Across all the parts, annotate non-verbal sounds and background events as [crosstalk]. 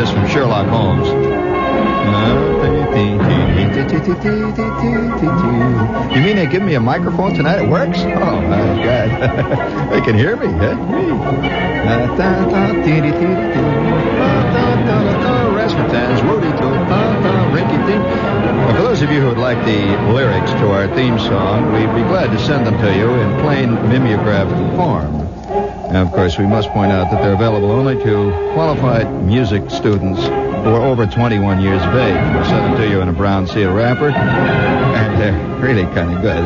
this from Sherlock Holmes. You mean they give me a microphone tonight? It works? Oh my God! [laughs] they can hear me. Huh? For those of you who would like the lyrics to our theme song, we'd be glad to send them to you in plain mimeographed form. Now, of course, we must point out that they're available only to qualified music students who are over 21 years of age. We'll send them to you in a brown seal wrapper, and they're really kind of good.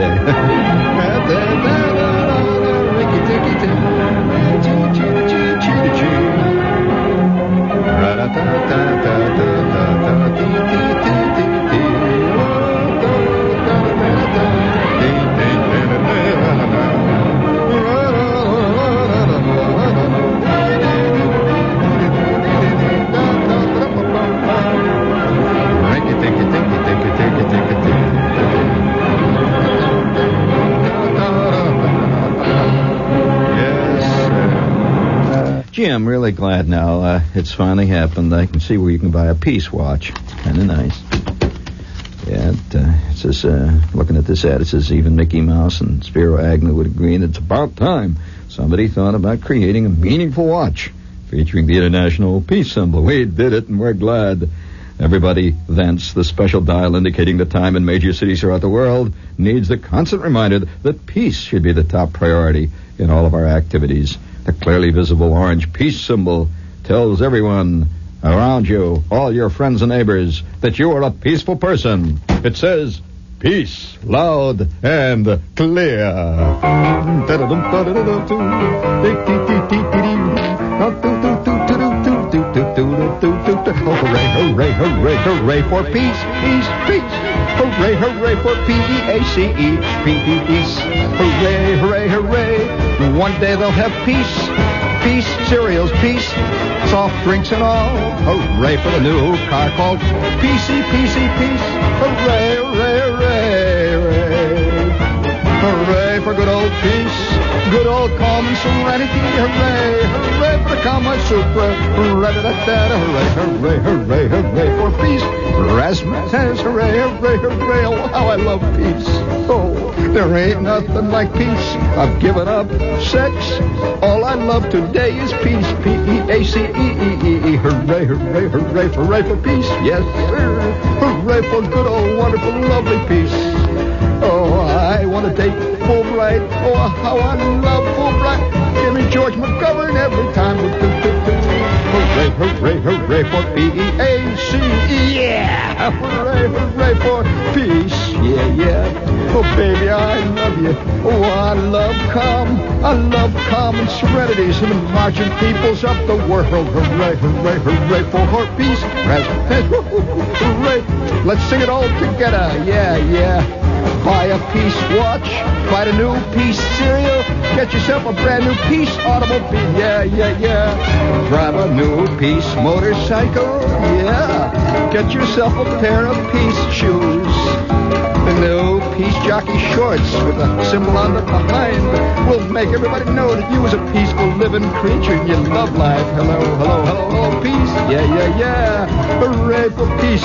It's finally happened. I can see where you can buy a Peace watch. Kind of nice. Yeah, it, uh, it says, uh, looking at this ad, it says even Mickey Mouse and Spiro Agnew would agree that it's about time somebody thought about creating a meaningful watch featuring the international peace symbol. We did it, and we're glad. Everybody thence, the special dial indicating the time in major cities throughout the world, needs the constant reminder that peace should be the top priority in all of our activities. The clearly visible orange peace symbol tells everyone around you, all your friends and neighbors, that you are a peaceful person. It says peace, loud and clear. Hooray, hooray, hooray, hooray for peace, peace, peace. Hooray, hooray for P-E-A-C-E, peace. Hooray, hooray, hooray. One day they'll have peace, peace, cereals, peace, soft drinks and all. Hooray for the new car called PC, PC, Peace. Hooray, hooray, hooray, hooray. Hooray for good old peace, good old calm and serenity. Hooray, hooray for the Kama Sutra. Hooray, hooray, hooray, hooray for peace. Razzmatazz, hooray, hooray, hooray. Oh, how I love peace. Oh, there ain't nothing like peace. I've given up sex. All I love today is peace. P-E-A-C-E-E-E-E. Hooray, hooray, hooray, hooray for peace. Yes, sir. Hooray for good old, wonderful, lovely peace. Oh, I want to take Fulbright. Oh, how I love Fulbright. Give me George McGovern every time. Hooray, hooray, hooray for P-E-A-C-E. Yeah. Hooray, hooray for peace. Yeah, yeah. Oh, baby, I love you. Oh, I love calm. I love calm and serenities and marching peoples of the world. Hooray, hooray, hooray for her peace. [laughs] Hooray. Let's sing it all together. Yeah, yeah. Buy a Peace watch, buy a new Peace cereal, get yourself a brand new Peace automobile, yeah, yeah, yeah. Drive a new Peace motorcycle, yeah. Get yourself a pair of Peace shoes. The new Peace jockey shorts with a symbol on the behind will make everybody know that you is a peaceful living creature and you love life. Hello, hello, hello, hello, peace. Yeah, yeah, yeah. Hooray for peace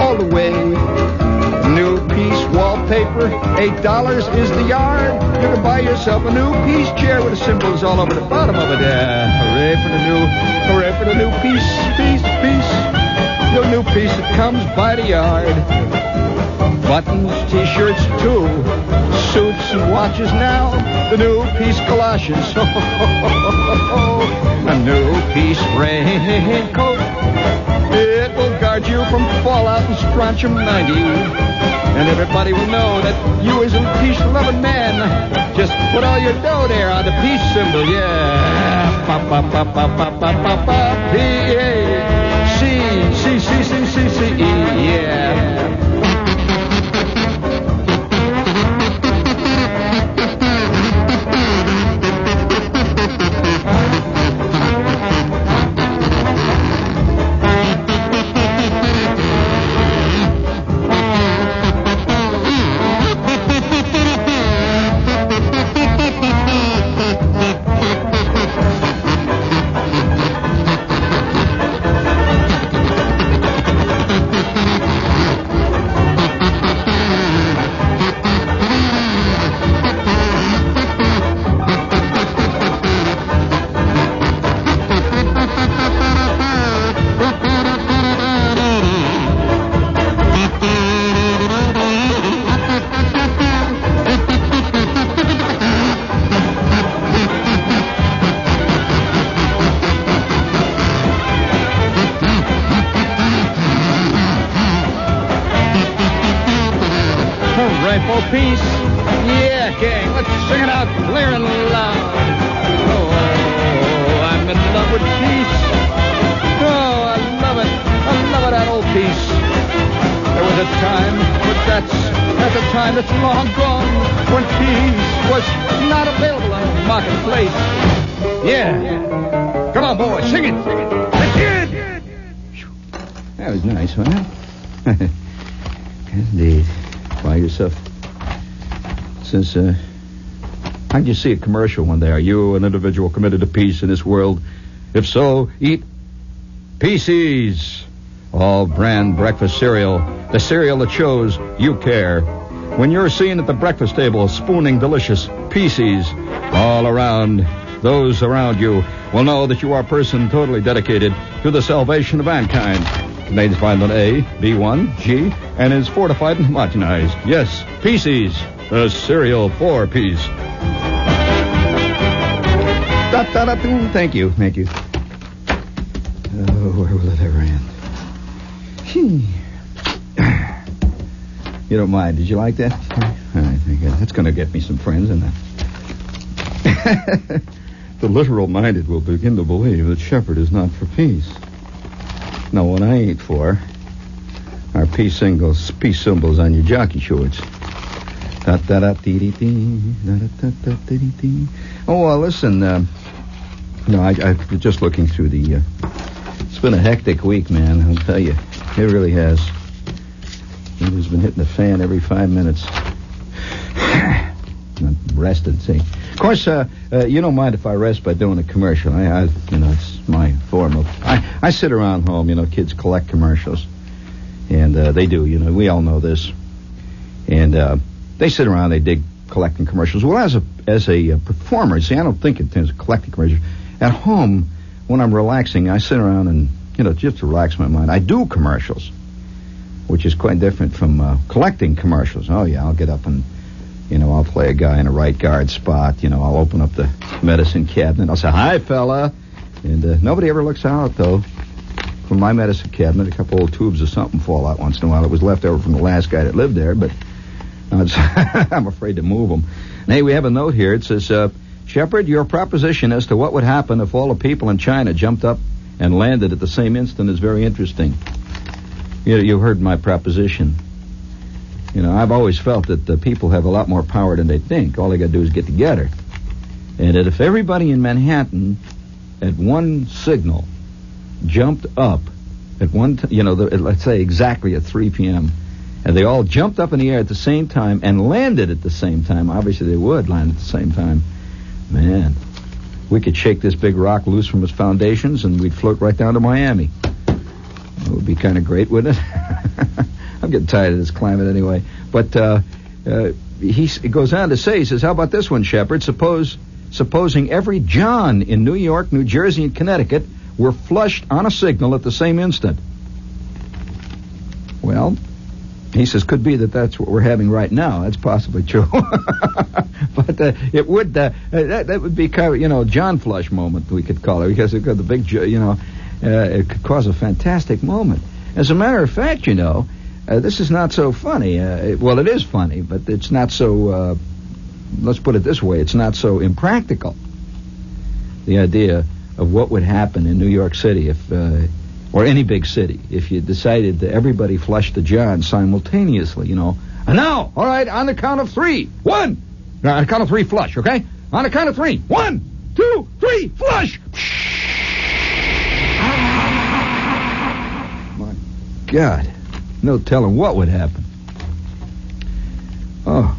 all the way. Peace wallpaper, eight dollars is the yard. You can buy yourself a new Peace chair with the symbols all over the bottom of it. Uh, hooray for the new, hooray for the new Peace, Peace, Peace. The new Peace that comes by the yard. Buttons, t-shirts too, suits and watches now. The new Peace galoshes. [laughs] a new Peace raincoat. It will guard you from fallout and strontium 90. And everybody will know that you is a peace-loving man. Just put all your dough there on the peace symbol, yeah. Pa pa pa pa pa pa pa pa P time, but that's, that's a time that's long gone when peace was not available on the marketplace. Yeah. Come on, boys, sing it. It. That was nice, wasn't it? [laughs] Indeed. By yourself. Since, uh, how'd you see a commercial one day? Are you an individual committed to peace in this world? If so, eat PCs. All brand breakfast cereal. The cereal that shows you care. When you're seen at the breakfast table spooning delicious PCs all around, those around you will know that you are a person totally dedicated to the salvation of mankind. Contains vitamin A, B1, G, and is fortified and homogenized. Yes, PCs, the cereal da, boom. Thank you, thank you. Oh, where will it ever end? Hmm. [clears throat] You don't mind? Did you like that? All right, very. That's going to get me some friends, isn't it? [laughs] the literal minded will begin to believe that Shepherd is not for peace. No, what I ain't for are peace symbols, peace symbols on your jockey shorts. Da, da, da, dee, dee, dee, da, da, da, da, dee, dee, dee. Oh, well, listen. Uh, no, I, I was just looking through the. Uh, it's been a hectic week, man. I'll tell you, it really has. It has been hitting the fan every five minutes. [laughs] I'm rested, see. Of course, uh, uh, you don't mind if I rest by doing a commercial. I, I, you know, it's my form of. I, I sit around home. You know, kids collect commercials, and uh, they do. You know, we all know this, and uh, they sit around. They dig collecting commercials. Well, as a as a uh, performer, see, I don't think in terms of collecting commercials. At home, when I'm relaxing, I sit around and you know just to relax my mind. I do commercials, which is quite different from uh, collecting commercials. Oh yeah, I'll get up and you know I'll play a guy in a right guard spot. You know I'll open up the medicine cabinet. I'll say hi, fella, and uh, nobody ever looks out though. From my medicine cabinet, a couple old tubes of something fall out once in a while. It was left over from the last guy that lived there, but [laughs] [laughs] I'm afraid to move them. And hey, we have a note here. It says, uh, Shepherd, your proposition as to what would happen if all the people in China jumped up and landed at the same instant is very interesting. You, know, you heard my proposition. You know, I've always felt that the people have a lot more power than they think. All they got to do is get together. And that if everybody in Manhattan at one signal jumped up at one, t- you know, the, let's say exactly at 3 p.m., and they all jumped up in the air at the same time and landed at the same time. Obviously, they would land at the same time. Man, we could shake this big rock loose from its foundations and we'd float right down to Miami. It would be kind of great, wouldn't it? [laughs] I'm getting tired of this climate anyway. But uh, uh, he, goes on to say, he says, "How about this one, Shepherd? Suppose, supposing every John in New York, New Jersey, and Connecticut were flushed on a signal at the same instant." Well, he says, could be that that's what we're having right now. That's possibly true. [laughs] but uh, it would, uh, that, that would be kind of, you know, John Flush moment, we could call it, because it could, the big, you know, uh, it could cause a fantastic moment. As a matter of fact, you know, uh, this is not so funny. Uh, it, well, it is funny, but it's not so. Uh, let's put it this way: it's not so impractical. The idea of what would happen in New York City if, uh, or any big city, if you decided that everybody flushed the john simultaneously. You know, and now, all right, on the count of three, one. on the count of three, flush. Okay, on the count of three, one, two, three, flush. [laughs] My God. No telling what would happen. Oh,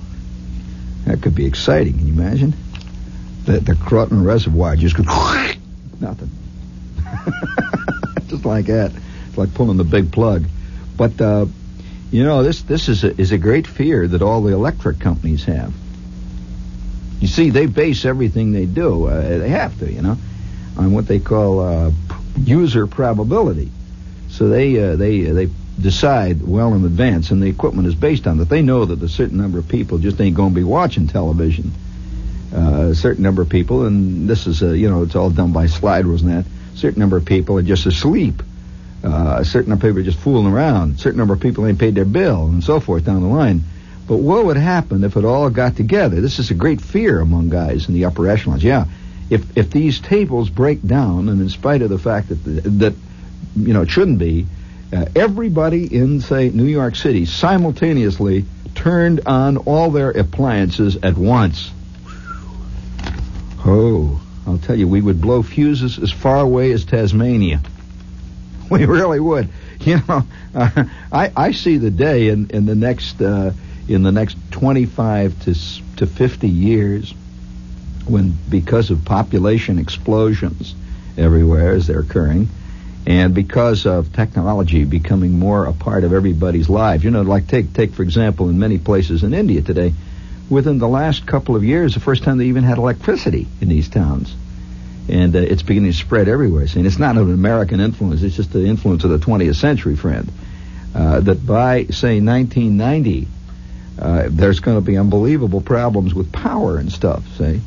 that could be exciting. Can you imagine? The, the Croton Reservoir just goes [laughs] nothing. [laughs] just like that. It's like pulling the big plug. But uh, you know, this this is a, is a great fear that all the electric companies have. You see, they base everything they do. Uh, they have to, you know, on what they call uh, user probability. So they uh, they they decide well in advance, and the equipment is based on that. They know that a certain number of people just ain't going to be watching television. Uh, a certain number of people, and this is, a, you know, it's all done by slide and that. A certain number of people are just asleep. Uh, a certain number of people are just fooling around. A certain number of people ain't paid their bill, and so forth down the line. But what would happen if it all got together? This is a great fear among guys in the upper echelons. Yeah, if if these tables break down, and in spite of the fact that the, that you know it shouldn't be, uh, everybody in, say, New York City simultaneously turned on all their appliances at once. Oh, I'll tell you, we would blow fuses as far away as Tasmania. [laughs] We really would. [laughs] You know, uh, I I see the day in in the next uh, in the next 25 to to 50 years when because of population explosions everywhere as they're occurring and because of technology becoming more a part of everybody's lives, you know, like take take for example in many places in India today, within the last couple of years, the first time they even had electricity in these towns, and uh, it's beginning to spread everywhere. And it's not an American influence; it's just the influence of the 20th century, friend. Uh, that by say 1990, uh, there's going to be unbelievable problems with power and stuff. See.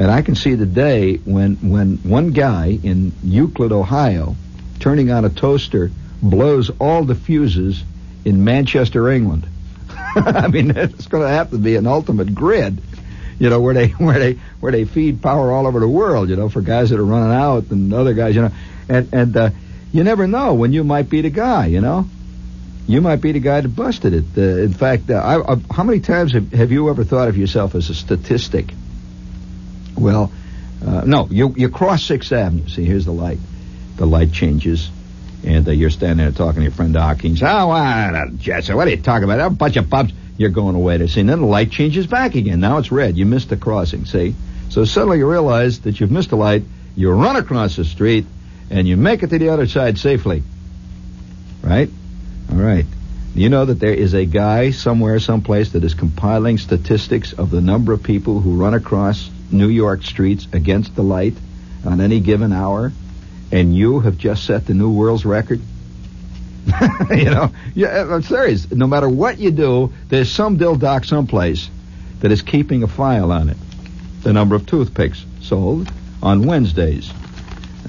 And I can see the day when, when one guy in Euclid, Ohio, turning on a toaster blows all the fuses in Manchester, England. [laughs] I mean, it's going to have to be an ultimate grid, you know, where they [laughs] where they where they feed power all over the world, you know, for guys that are running out and other guys, you know, and and uh, you never know when you might be the guy, you know. You might be the guy that busted it. Uh, in fact, uh, I, I, how many times have, have you ever thought of yourself as a statistic? Well, uh, no, you you cross Sixth Avenue. See, here's the light the light changes, and uh, you're standing there talking to your friend Hawkins. Oh, what, Jesse, what are you talking about? A bunch of bumps. You're going away to see. And then the light changes back again. Now it's red. You missed the crossing, see? So suddenly you realize that you've missed a light. You run across the street, and you make it to the other side safely. Right? All right. You know that there is a guy somewhere, someplace that is compiling statistics of the number of people who run across New York streets against the light on any given hour and you have just set the new world's record? [laughs] you know, yeah, I'm serious. No matter what you do, there's some dill doc someplace that is keeping a file on it. The number of toothpicks sold on Wednesdays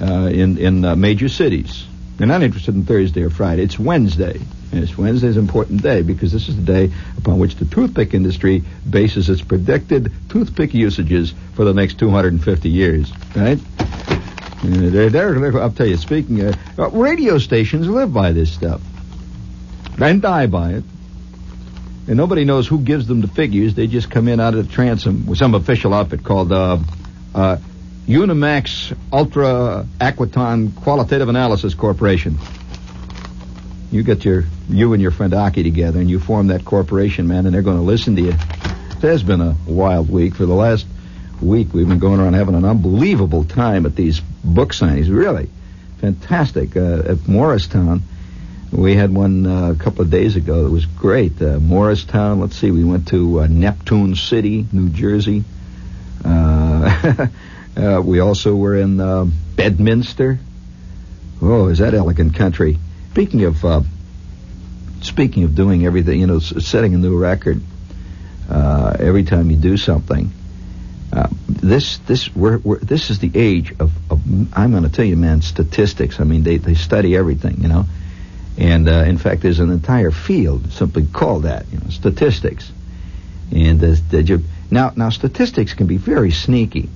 uh, in in uh, major cities. They're not interested in Thursday or Friday. It's Wednesday. And it's Wednesday's an important day because this is the day upon which the toothpick industry bases its predicted toothpick usages for the next 250 years. Right? They're, they're, I'll tell you, speaking of, uh, radio stations live by this stuff and die by it. And nobody knows who gives them the figures. They just come in out of the transom with some official outfit called uh, uh, Unimax Ultra Aquaton Qualitative Analysis Corporation. You get your you and your friend Aki together, and you form that corporation, man, and they're going to listen to you. It has been a wild week for the last week. We've been going around having an unbelievable time at these book signings. Really fantastic. Uh, at Morristown, we had one uh, a couple of days ago that was great. Uh, Morristown, let's see, we went to uh, Neptune City, New Jersey. Uh, [laughs] uh, we also were in Bedminster. Oh, is that elegant country? Speaking of speaking of doing everything, you know, setting a new record every time you do something. Uh, this this we're, we're, this is the age of, of I'm going to tell you, man, statistics. I mean, they they study everything, you know, And uh, in fact, there's an entire field simply called that, you know, statistics. And uh, you, now, now statistics can be very sneaky,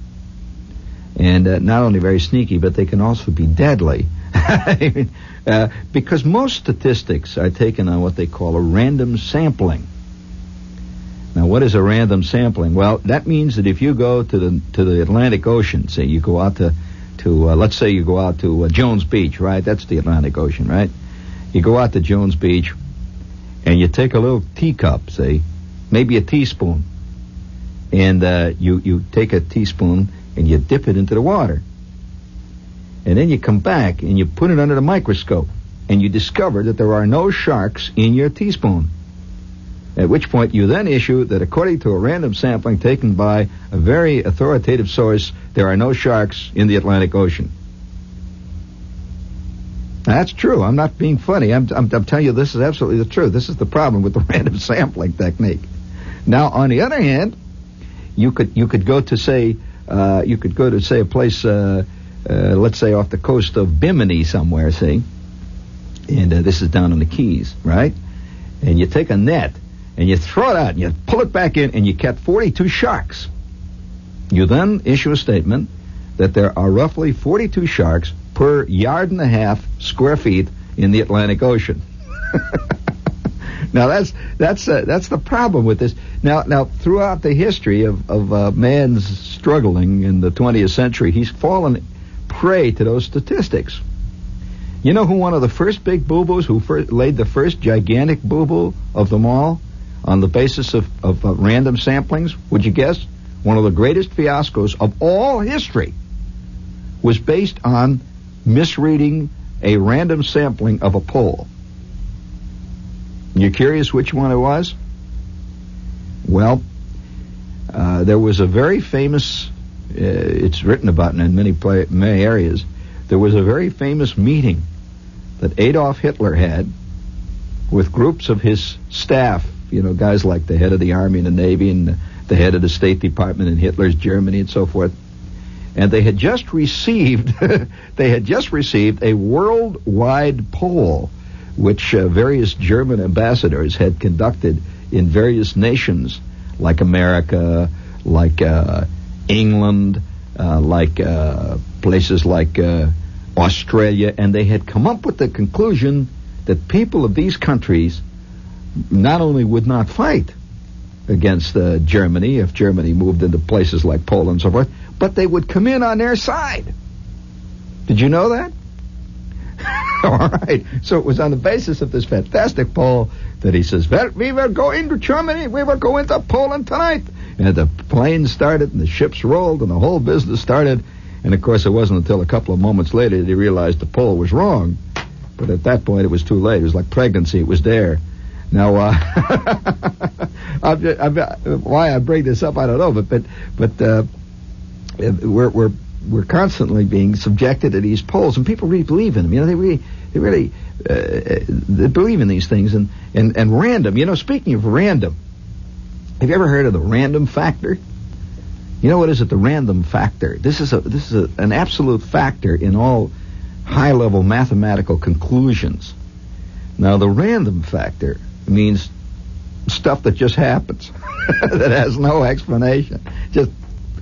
and uh, not only very sneaky, but they can also be deadly. [laughs] uh, because most statistics are taken on what they call a random sampling. Now, what is a random sampling? Well, that means that if you go to the to the Atlantic Ocean, say you go out to to uh, let's say you go out to uh, Jones Beach, right? That's the Atlantic Ocean, right? You go out to Jones Beach, and you take a little teacup, say, maybe a teaspoon, and uh, you you take a teaspoon and you dip it into the water, and then you come back and you put it under the microscope, and you discover that there are no sharks in your teaspoon. At which point you then issue that according to a random sampling taken by a very authoritative source, there are no sharks in the Atlantic Ocean. That's true. I'm not being funny. I'm, I'm, I'm, telling you this is absolutely the truth. This is the problem with the [laughs] random sampling technique. Now, on the other hand, you could you could go to say uh, you could go to say a place, uh, uh, let's say off the coast of Bimini somewhere, see, and uh, this is down in the Keys, right? And you take a net and you throw it out and you pull it back in and you catch 42 sharks. You then issue a statement that there are roughly 42 sharks per yard and a half square feet in the Atlantic Ocean. [laughs] now that's that's uh, that's the problem with this. Now now throughout the history of of uh, man's struggling in the 20th century, he's fallen prey to those statistics. You know who one of the first big boo boos who first laid the first gigantic boo boo of them all? On the basis of, of uh, random samplings, would you guess? One of the greatest fiascos of all history was based on misreading a random sampling of a poll. You curious which one it was? Well, uh, there was a very famous. Uh, it's written about in many play, many areas. There was a very famous meeting that Adolf Hitler had with groups of his staff you know, guys like the head of the Army and the Navy and the head of the State Department in Hitler's Germany and so forth. And they had just received, [laughs] they had just received a worldwide poll, which uh, various German ambassadors had conducted in various nations, like America, like uh, England, uh, like uh, places like uh, Australia, and they had come up with the conclusion that people of these countries not only would not fight against uh, Germany if Germany moved into places like Poland and so forth, but they would come in on their side. Did you know that? [laughs] All right. So it was on the basis of this fantastic poll that he says, well, we will go into Germany, we will go into Poland tonight. And the planes started and the ships rolled and the whole business started. And of course, it wasn't until a couple of moments later that he realized the poll was wrong. But at that point, it was too late. It was like pregnancy. It was there. Now, uh, [laughs] I'm, I'm, why I bring this up, I don't know, but but but uh, we're we're we're constantly being subjected to these polls, and people really believe in them. You know, they really they really uh, they believe in these things, and and and random. You know, speaking of random, have you ever heard of the random factor? You know what is it? The random factor. This is a this is a, an absolute factor in all high level mathematical conclusions. Now, the random factor means stuff that just happens, [laughs] that has no explanation. Just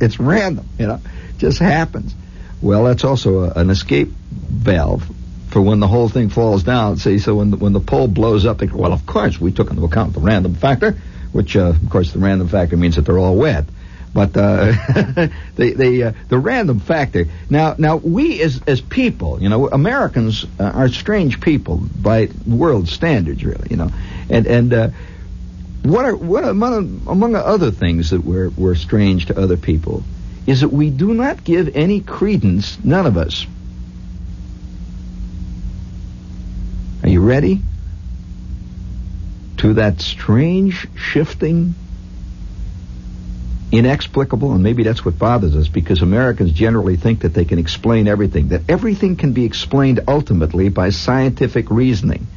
it's random, you know, just happens. Well, that's also a, an escape valve for when the whole thing falls down. See, so when the, when the poll blows up, they well, of course we took into account the random factor, which uh, of course the random factor means that they're all wet. But uh, [laughs] the the uh, the random factor. Now now we as as people, you know, Americans uh, are strange people by world standards, really. You know, and and uh, what are what among among other things that we're we're strange to other people is that we do not give any credence. None of us. Are you ready? To that strange shifting inexplicable, and maybe that's what bothers us because Americans generally think that they can explain everything, that everything can be explained ultimately by scientific reasoning.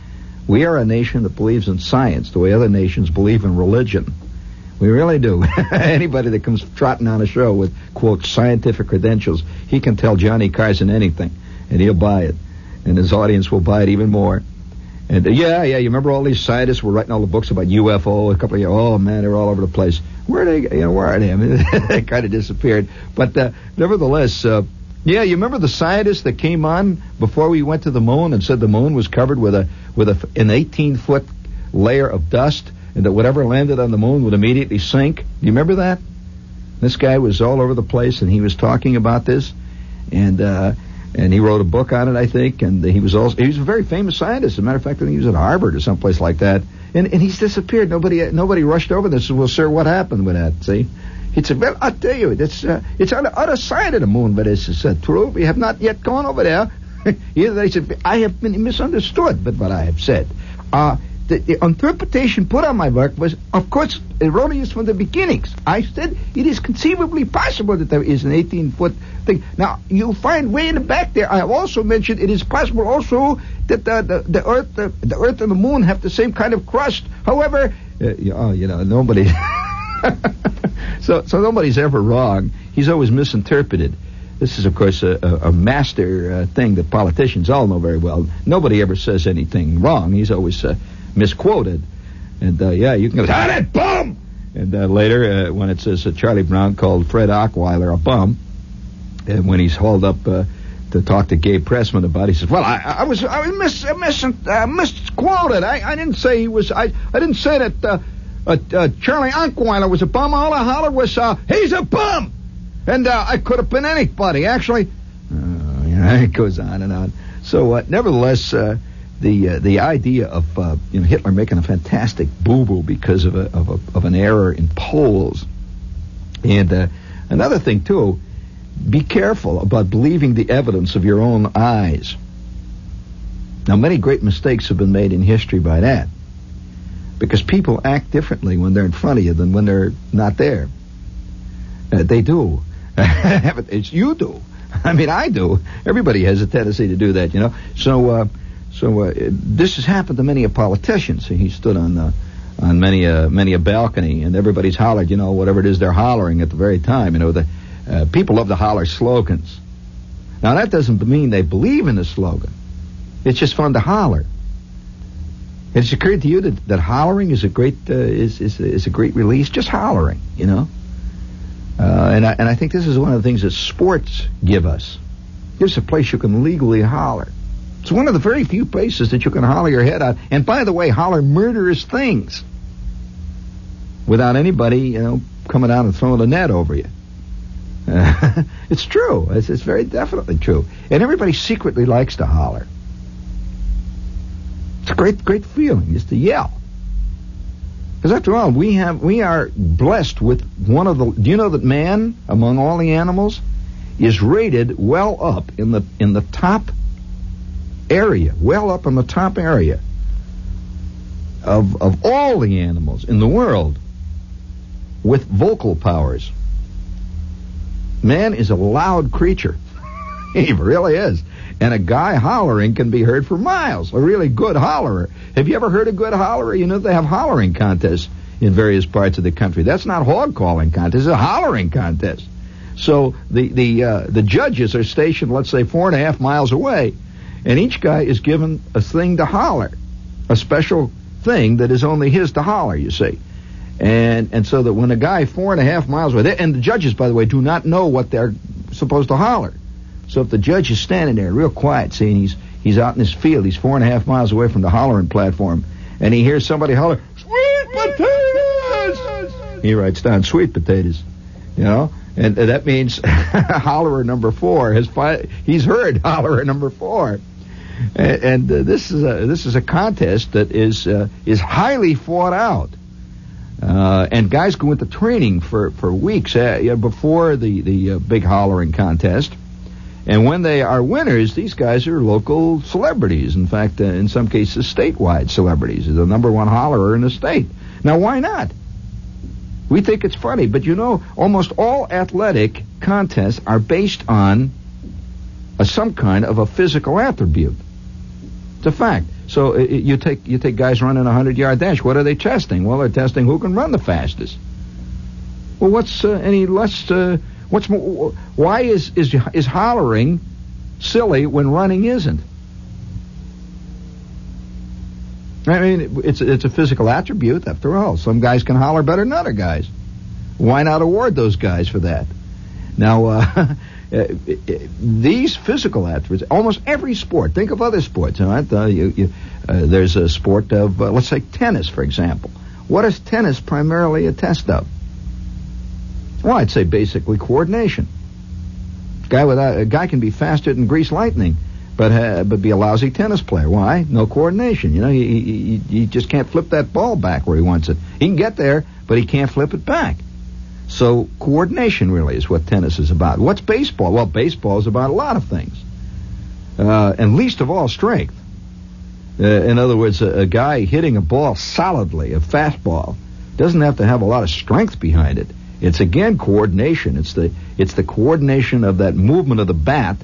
We are a nation that believes in science the way other nations believe in religion. We really do. [laughs] Anybody that comes trotting on a show with, quote, scientific credentials, he can tell Johnny Carson anything, and he'll buy it. And his audience will buy it even more. And uh, yeah, yeah, you remember all these scientists were writing all the books about UFO a couple of years. Oh man, they were all over the place. Where they? You know, where are they? I mean, [laughs] they kind of disappeared. But uh, nevertheless, uh, yeah, you remember the scientist that came on before we went to the moon and said the moon was covered with a with a, an 18 foot layer of dust, and that whatever landed on the moon would immediately sink. Do you remember that? This guy was all over the place, and he was talking about this, and uh, and he wrote a book on it, I think. And he was also he was a very famous scientist. As a matter of fact, I think he was at Harvard or someplace like that. And and he's disappeared. Nobody nobody rushed over this. Well, sir, what happened with that? See. He said, "Well, I'll tell you, it's uh, it's on the other side of the moon, but it's uh, true. We have not yet gone over there." [laughs] Either they said, "I have been misunderstood," but what I have said. Uh, the, the, interpretation put on my work was, of course, erroneous from the beginnings. I said it is conceivably possible that there is an 18 foot thing. Now, you'll find way in the back there, I also mentioned it is possible also that the, the, the Earth the, the, Earth and the Moon have the same kind of crust. However, uh, oh, you know, nobody. [laughs] so, so nobody's ever wrong. He's always misinterpreted. This is, of course, a, a, a master uh, thing that politicians all know very well. Nobody ever says anything wrong. He's always uh, misquoted. And uh, yeah, you can go, ah, that bum! And uh, later, uh, when it says Charlie Brown called Fred Ochweiler a bum, and when he's hauled up uh, to talk to Gabe Pressman about it, he says, well, I, I was I was mis, mis, uh, misquoted. I, I didn't say he was, I, I didn't say that uh, uh, Charlie Ochweiler was a bum. All I hollered was, he's a bum! And I could have been anybody, actually. know, [laughs] it goes on and on. So, nevertheless, the uh, the idea of uh, you know Hitler making a fantastic boo boo because of a, of a of an error in polls, and uh, another thing too, be careful about believing the evidence of your own eyes. Now, many great mistakes have been made in history by that, because people act differently when they're in front of you than when they're not there. Uh, they do. [laughs] it's you do. I mean, I do. Everybody has a tendency to do that, you know. So uh, so uh, this has happened to many a politician. See, he stood on uh, on many a many a balcony, and everybody's hollered, you know, whatever it is they're hollering at the very time. You know, the uh, people love to holler slogans. Now that doesn't mean they believe in the slogan. It's just fun to holler. Has it occurred to you that, that hollering is a great uh, is, is is a great release? Just hollering, you know. Uh, and I and I think this is one of the things that sports give us. Gives a place you can legally holler. It's one of the very few places that you can holler your head out. And by the way, holler murderous things without anybody, you know, coming out and throwing a net over you. Uh, [laughs] it's true. It's, it's very definitely true. And everybody secretly likes to holler. It's a great, great feeling just to yell. Because after all, we have we are blessed with one of the. Do you know that man, among all the animals, is rated well up in the in the top area, well up in the top area of, of all the animals in the world with vocal powers. Man is a loud creature. [laughs] he really is. And a guy hollering can be heard for miles. A really good hollerer. Have you ever heard a good hollerer? You know they have hollering contests in various parts of the country. That's not hog calling contest, it's a hollering contest. So the the uh, the judges are stationed, let's say, four and a half miles away, and each guy is given a thing to holler, a special thing that is only his to holler, you see. And and so that when a guy four and a half miles away, and the judges, by the way, do not know what they're supposed to holler. So if the judge is standing there real quiet, seeing he's he's out in his field, he's four and a half miles away from the hollering platform, and he hears somebody holler, "Sweet potatoes!" He writes down "sweet potatoes," you know, and that means [laughs] hollerer number four has fi- he's heard [laughs] hollerer number four and, and uh, this is a this is a contest that is uh, is highly fought out. Uh, and guys go into training for for weeks uh, before the the uh, big hollering contest. And when they are winners, these guys are local celebrities. In fact, uh, in some cases, statewide celebrities. The number one hollerer in the state. Now, why not? We think it's funny, but you know, almost all athletic contests are based on a, some kind of a physical attribute. It's a fact. So uh, you take you take guys running a hundred yard dash. What are they testing? Well, they're testing who can run the fastest. Well, what's uh, any less? Uh, what's more, why is is is hollering silly when running isn't? I mean, it's it's a physical attribute after all. Some guys can holler better than other guys. Why not award those guys for that? Now, [laughs] uh, these physical attributes, almost every sport. Think of other sports. All right, uh, you, you, uh, there's a sport of, uh, let's say, tennis, for example. What is tennis primarily a test of? Well, I'd say basically coordination. Guy without a guy can be faster than grease lightning, but uh, but be a lousy tennis player. Why? No coordination. You know, he, he he just can't flip that ball back where he wants it. He can get there, but he can't flip it back. So coordination really is what tennis is about. What's baseball? Well, baseball is about a lot of things, uh, and least of all strength. Uh, in other words, a, a guy hitting a ball solidly, a fastball, doesn't have to have a lot of strength behind it. It's again coordination. It's the it's the coordination of that movement of the bat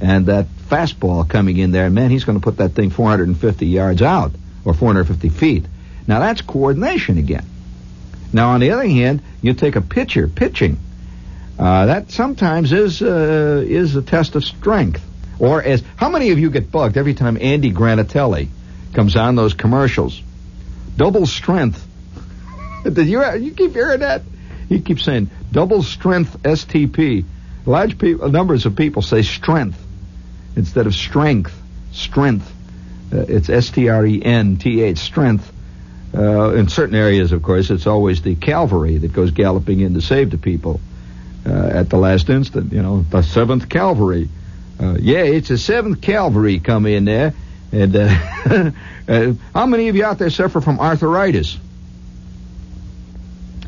and that fastball coming in there. Man, he's going to put that thing 450 yards out or 450 feet. Now that's coordination again. Now on the other hand, you take a pitcher pitching. Uh, that sometimes is uh, is a test of strength. Or as how many of you get bugged every time Andy Granatelli comes on those commercials? Double strength. [laughs] Did you you keep hearing that? He keeps saying double strength STP. Large people, numbers of people say strength instead of strength. Strength. Uh, it's S T R E N T H. Strength. Uh, in certain areas, of course, it's always the cavalry that goes galloping in to save the people uh, at the last instant. You know, the Seventh Cavalry. Uh, yeah, it's the Seventh Cavalry come in there. And uh, [laughs] uh, how many of you out there suffer from arthritis?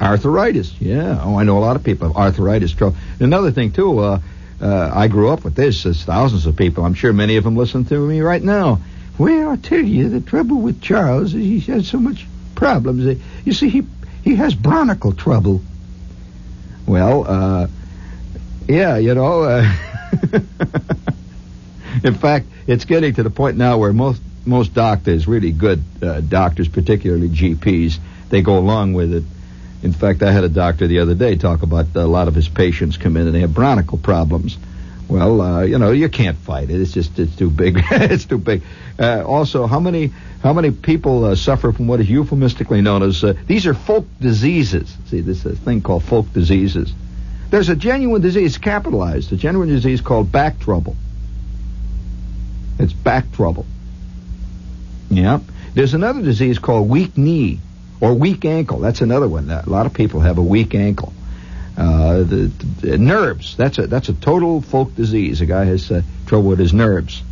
Arthritis, yeah. Oh, I know a lot of people have arthritis trouble. Another thing too, uh, I grew up with this. There's thousands of people. I'm sure many of them listen to me right now. Well, I tell you, the trouble with Charles is he has so much problems. You see, he he has bronchial trouble. Well, uh, yeah, you know. Uh, [laughs] in fact, it's getting to the point now where most most doctors, really good uh, doctors, particularly GPs, they go along with it in fact, I had a doctor the other day talk about a lot of his patients come in and they have bronchial problems. Well, uh, you know, you can't fight it. It's just it's too big. [laughs] it's too big. Uh, also, how many how many people uh, suffer from what is euphemistically known as uh, these are folk diseases? See, this thing called folk diseases. There's a genuine disease capitalized, a genuine disease called back trouble. It's back trouble. Yeah. There's another disease called weak knee. Or weak ankle. That's another one. A lot of people have a weak ankle. Uh, the, the, nerves. That's a that's a total folk disease. A guy has uh, trouble with his nerves.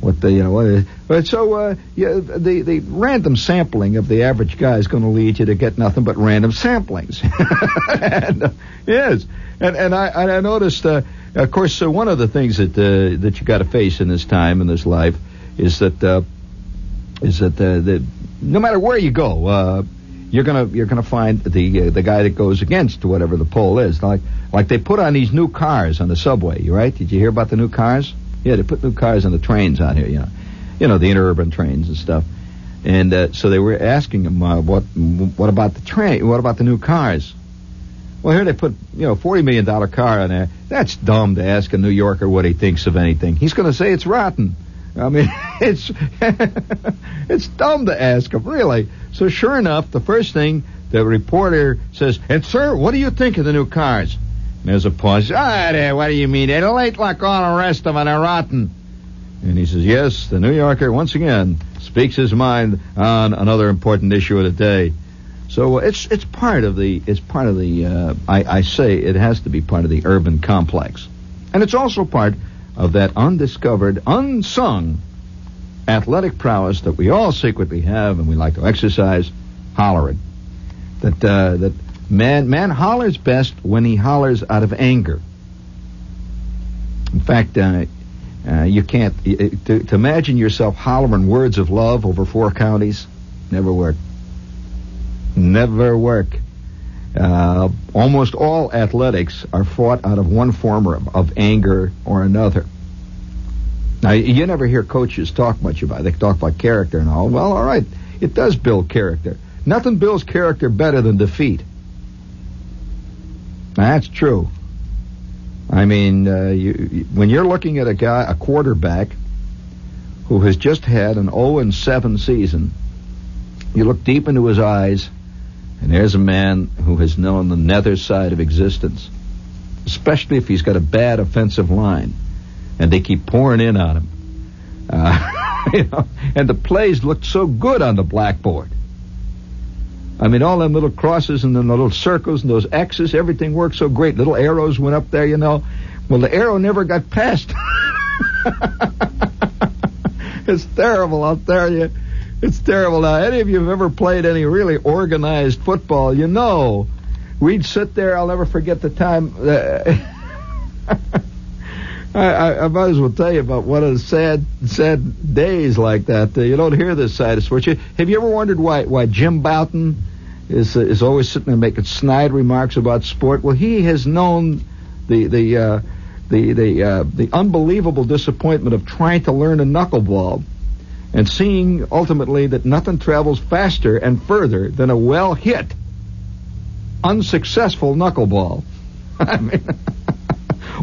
What the you know? What, but so uh, yeah, the the random sampling of the average guy is going to lead you to get nothing but random samplings. [laughs] and, uh, yes, and and I and I noticed. Uh, of course, one of the things that uh, that you got to face in this time in this life is that uh, is that uh, the no matter where you go, uh, you're gonna you're gonna find the uh, the guy that goes against whatever the poll is. Like like they put on these new cars on the subway. Right? Did you hear about the new cars? Yeah, they put new cars on the trains out here. You know, you know the interurban trains and stuff. And uh, so they were asking him, uh, what what about the train? What about the new cars? Well, here they put you know forty million dollar car on there. That's dumb to ask a New Yorker what he thinks of anything. He's going to say it's rotten. I mean, [laughs] it's [laughs] it's dumb to ask him, really. So sure enough, the first thing the reporter says, "And sir, what do you think of the new cars?" And there's a pause. Ah, there, what do you mean? They're late like all the rest of them. They're rotten. And he says, "Yes, the New Yorker once again speaks his mind on another important issue of the day." So it's it's part of the it's part of the uh, I, I say it has to be part of the urban complex, and it's also part of that undiscovered, unsung athletic prowess that we all secretly have and we like to exercise, hollering. That uh, that man man hollers best when he hollers out of anger. In fact, uh, uh, you can't to, to imagine yourself hollering words of love over four counties. Never work. Never work. Uh, almost all athletics are fought out of one form of, of anger or another. Now, you never hear coaches talk much about it. They talk about character and all. Well, all right, it does build character. Nothing builds character better than defeat. That's true. I mean, uh, you, when you're looking at a guy, a quarterback, who has just had an 0 7 season, you look deep into his eyes, and there's a man who has known the nether side of existence, especially if he's got a bad offensive line, and they keep pouring in on him. Uh, [laughs] you know, and the plays looked so good on the blackboard. I mean, all them little crosses and then the little circles and those X's, everything worked so great. Little arrows went up there, you know. Well, the arrow never got past. [laughs] it's terrible, out there. you. It's terrible. Now, any of you have ever played any really organized football, you know. We'd sit there, I'll never forget the time. Uh, [laughs] I, I, I, might as well tell you about one of the sad, sad days like that. Uh, you don't hear this side of sports. You, have you ever wondered why why Jim Bouton is uh, is always sitting there making snide remarks about sport? Well, he has known the the uh, the the uh, the unbelievable disappointment of trying to learn a knuckleball and seeing ultimately that nothing travels faster and further than a well hit, unsuccessful knuckleball. [laughs] I mean. [laughs]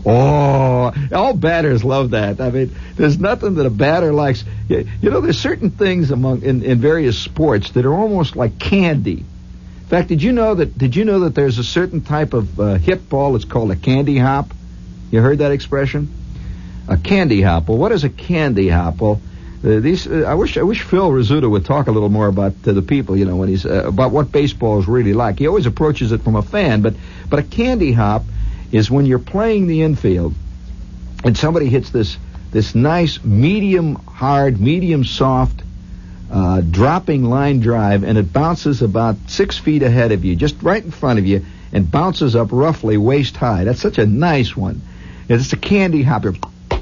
Oh, all batters love that. I mean, there's nothing that a batter likes. You, know, there's certain things among in, in various sports that are almost like candy. In fact, did you know that? Did you know that there's a certain type of uh, hit ball that's called a candy hop? You heard that expression? A candy hop. Well, what is a candy hop? Well, uh, these uh, I wish I wish Phil Rizzuto would talk a little more about uh, the people. You know, when he's uh, about what baseball is really like. He always approaches it from a fan, but but a candy hop is when you're playing the infield and somebody hits this this nice medium hard, medium soft, uh, dropping line drive, and it bounces about six feet ahead of you, just right in front of you, and bounces up roughly waist high. That's such a nice one. It's a candy hopper.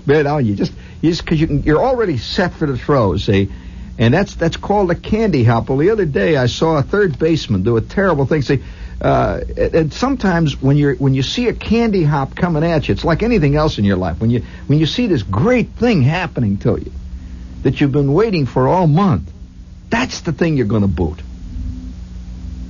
You know, you just you just because you you're already set for the throw, see. And that's that's called a candy hop. Well, the other day I saw a third baseman do a terrible thing. See, uh, and sometimes when you're when you see a candy hop coming at you, it's like anything else in your life. When you when you see this great thing happening to you that you've been waiting for all month, that's the thing you're going to boot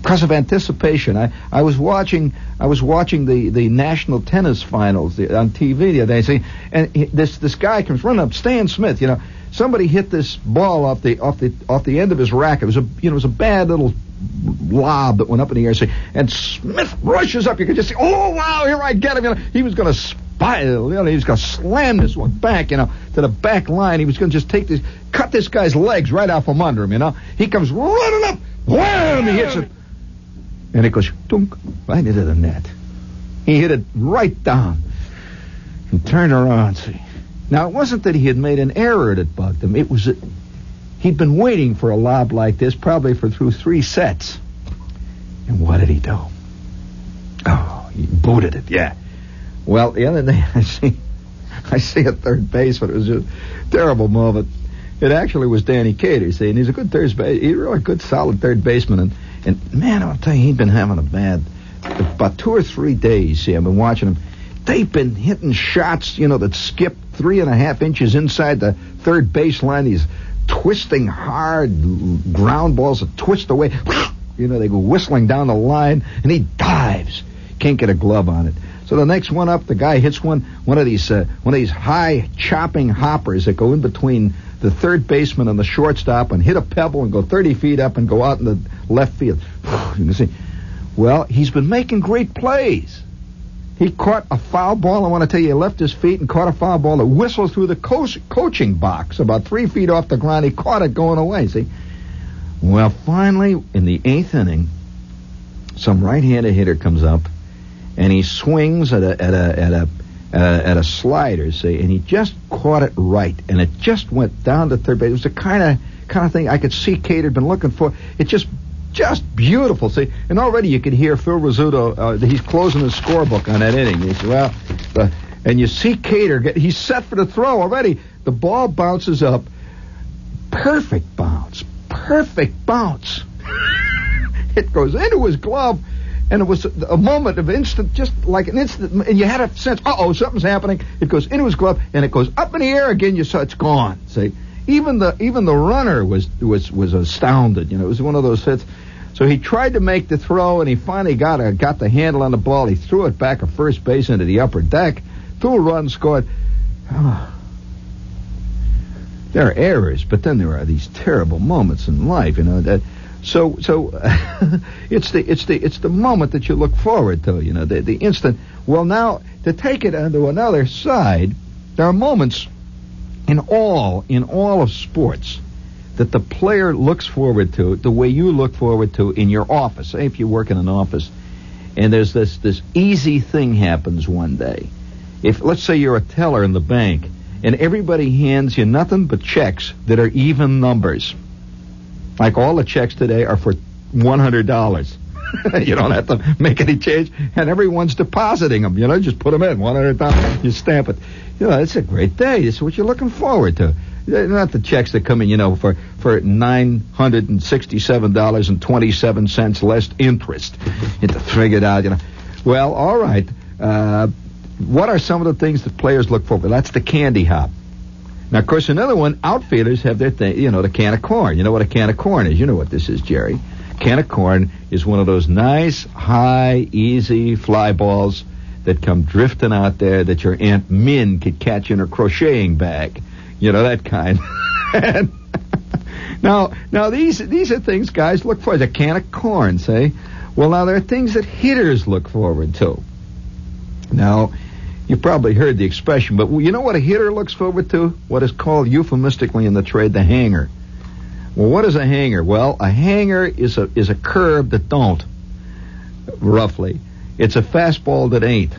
because of anticipation. I, I was watching I was watching the, the national tennis finals on TV the other day. See, and this this guy comes running up, Stan Smith. You know, somebody hit this ball off the off the off the end of his racket. It was a you know it was a bad little lob that went up in the air. See, and Smith rushes up. You can just see, oh wow, here I get him. You know, he was going to spy. You know, he was going to slam this one back. You know, to the back line. He was going to just take this, cut this guy's legs right out from under him. You know, he comes running up, wham! He hits it, and it goes dunk right into the net. He hit it right down and turned around. See. Now, it wasn't that he had made an error that bugged him. It was that he'd been waiting for a lob like this probably for through three sets. And what did he do? Oh, he booted it, yeah. Well, the other day [laughs] I see I see a third baseman. It was a terrible moment. It actually was Danny Cater, see, and he's a good third base. He's a really good, solid third baseman. And, and man, I'll tell you, he'd been having a bad about two or three days. See, I've been watching him. They've been hitting shots, you know, that skip three and a half inches inside the third baseline. These twisting hard ground balls that twist away. You know, they go whistling down the line, and he dives. Can't get a glove on it. So the next one up, the guy hits one one of these uh, one of these high chopping hoppers that go in between the third baseman and the shortstop and hit a pebble and go 30 feet up and go out in the left field. [sighs] You can see. Well, he's been making great plays. He caught a foul ball. I want to tell you, he left his feet and caught a foul ball that whistled through the coach, coaching box about three feet off the ground. He caught it going away. See? Well, finally, in the eighth inning, some right-handed hitter comes up, and he swings at a at a at a uh, at a slider, see, and he just caught it right, and it just went down to third base. It was the kind of kind of thing I could see Kate had been looking for. It just just beautiful. See, and already you can hear Phil Rizzuto. Uh, he's closing his scorebook on that inning. He says, "Well," the, and you see Cater. Get, he's set for the throw already. The ball bounces up. Perfect bounce. Perfect bounce. [laughs] it goes into his glove, and it was a moment of instant, just like an instant, and you had a sense, uh oh, something's happening. It goes into his glove, and it goes up in the air again. You saw it's gone. See even the even the runner was was was astounded. You know, it was one of those hits. So he tried to make the throw, and he finally got a, got the handle on the ball. He threw it back at first base into the upper deck, threw a run, scored. [sighs] there are errors, but then there are these terrible moments in life, you know that. So, so [laughs] it's the it's the it's the moment that you look forward to, you know, the the instant. Well, now to take it onto another side, there are moments in all in all of sports that the player looks forward to the way you look forward to in your office. Say if you work in an office, and there's this this easy thing happens one day. If let's say you're a teller in the bank and everybody hands you nothing but checks that are even numbers. Like all the checks today are for $100. [laughs] you don't have to make any change, and everyone's depositing them. You know, just put them in one hundred dollars. You stamp it. You know, it's a great day. It's what you're looking forward to. Not the checks that come in, you know, for for nine hundred and sixty-seven dollars and twenty-seven cents less interest. You have to figure it out, you know. Well, all right. Uh, what are some of the things that players look for? Well, that's the candy hop. Now, of course, another one, outfielders have their thing, you know, the can of corn. You know what a can of corn is? You know what this is, Jerry. Can of corn is one of those nice, high, easy fly balls that come drifting out there that your Aunt Min could catch in her crocheting bag. You know, that kind. [laughs] now, now these, these are things guys look for. The can of corn, say. Well, now there are things that hitters look forward to. Now, You've probably heard the expression, but you know what a hitter looks forward to? What is called euphemistically in the trade the hanger. Well, what is a hanger? Well, a hanger is a is a curve that don't, roughly. It's a fastball that ain't.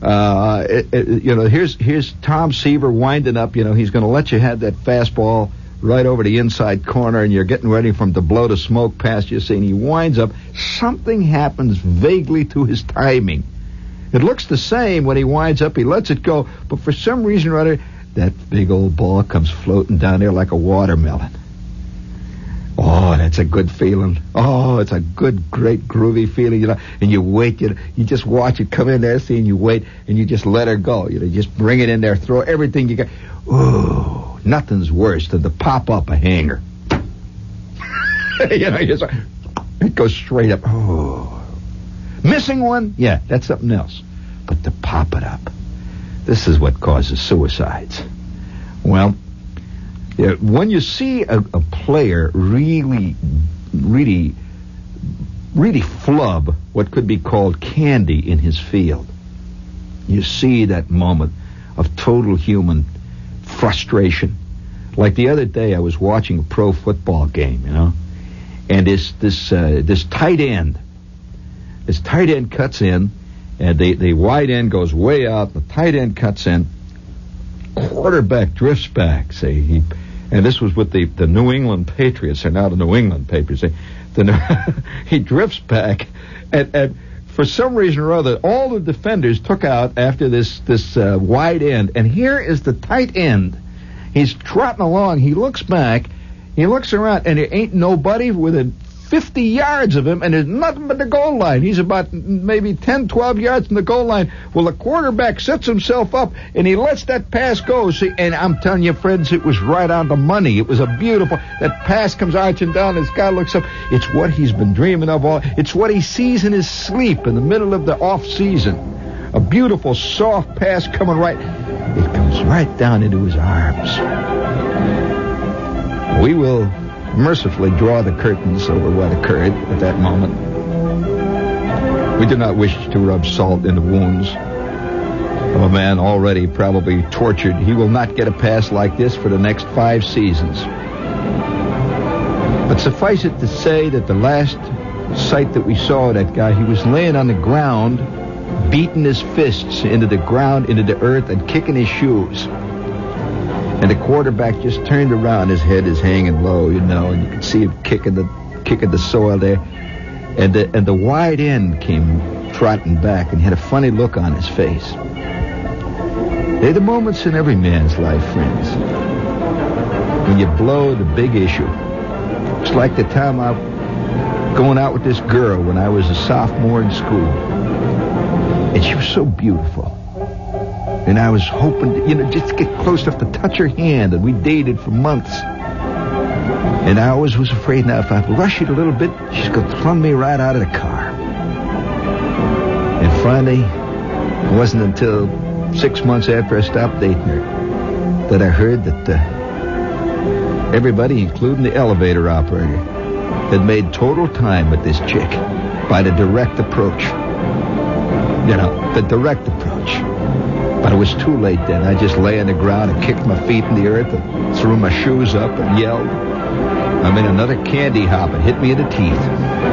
Uh, it, it, you know, here's here's Tom Seaver winding up. You know, he's going to let you have that fastball right over the inside corner, and you're getting ready for him to blow the smoke past you. See, and he winds up. Something happens vaguely to his timing it looks the same when he winds up. He lets it go, but for some reason or other, that big old ball comes floating down there like a watermelon. Oh, that's a good feeling. Oh, it's a good, great, groovy feeling, you know. And you wait, you know, you just watch it come in there, see, and you wait, and you just let her go. You know, just bring it in there, throw everything you got. Ooh, nothing's worse than to pop up a hanger. [laughs] you know, just, it goes straight up. Oh. Missing one? Yeah, that's something else. But to pop it up, this is what causes suicides. Well, when you see a, a player really, really, really flub what could be called candy in his field, you see that moment of total human frustration. Like the other day, I was watching a pro football game, you know, and this this uh, this tight end this tight end cuts in, and the, the wide end goes way out. The tight end cuts in. Quarterback drifts back. Say he, and this was with the, the New England Patriots. They're now the New England Patriots. Say, the, [laughs] he drifts back, and, and for some reason or other, all the defenders took out after this this uh, wide end, and here is the tight end. He's trotting along. He looks back. He looks around, and there ain't nobody within 50 yards of him, and there's nothing but the goal line. He's about maybe 10, 12 yards from the goal line. Well, the quarterback sets himself up, and he lets that pass go. See, and I'm telling you, friends, it was right on the money. It was a beautiful. That pass comes arching down. This guy looks up. It's what he's been dreaming of all. It's what he sees in his sleep in the middle of the off season. A beautiful, soft pass coming right. It comes right down into his arms. We will mercifully draw the curtains over what occurred at that moment. We do not wish to rub salt in the wounds of a man already probably tortured. He will not get a pass like this for the next five seasons. But suffice it to say that the last sight that we saw of that guy, he was laying on the ground, beating his fists into the ground, into the earth, and kicking his shoes. And the quarterback just turned around. His head is hanging low, you know, and you could see him kicking the kicking the soil there. And the, and the wide end came trotting back and he had a funny look on his face. They're the moments in every man's life, friends, when you blow the big issue. It's like the time I going out with this girl when I was a sophomore in school. And she was so beautiful. And I was hoping, to, you know, just to get close enough to touch her hand. And we dated for months. And I always was afraid now if I rush it a little bit, she's going to throw me right out of the car. And finally, it wasn't until six months after I stopped dating her that I heard that uh, Everybody, including the elevator operator, had made total time with this chick by the direct approach. You know, the direct approach. But it was too late then. I just lay on the ground and kicked my feet in the earth and threw my shoes up and yelled. I mean, another candy hop and hit me in the teeth.